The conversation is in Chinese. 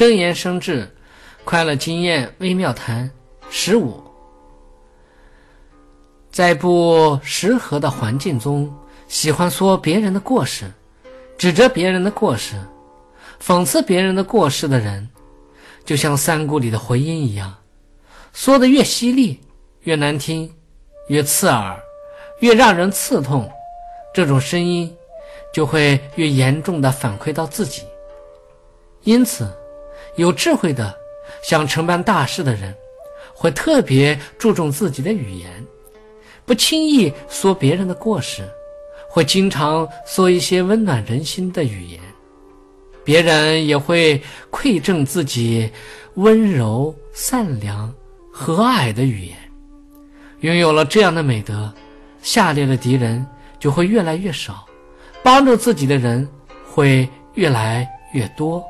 真言生智，快乐经验微妙谈十五。在不适合的环境中，喜欢说别人的过失，指责别人的过失，讽刺别人的过失的人，就像山谷里的回音一样，说的越犀利，越难听，越刺耳，越让人刺痛，这种声音就会越严重的反馈到自己。因此。有智慧的、想承办大事的人，会特别注重自己的语言，不轻易说别人的过失，会经常说一些温暖人心的语言。别人也会馈赠自己温柔、善良、和蔼的语言。拥有了这样的美德，下列的敌人就会越来越少，帮助自己的人会越来越多。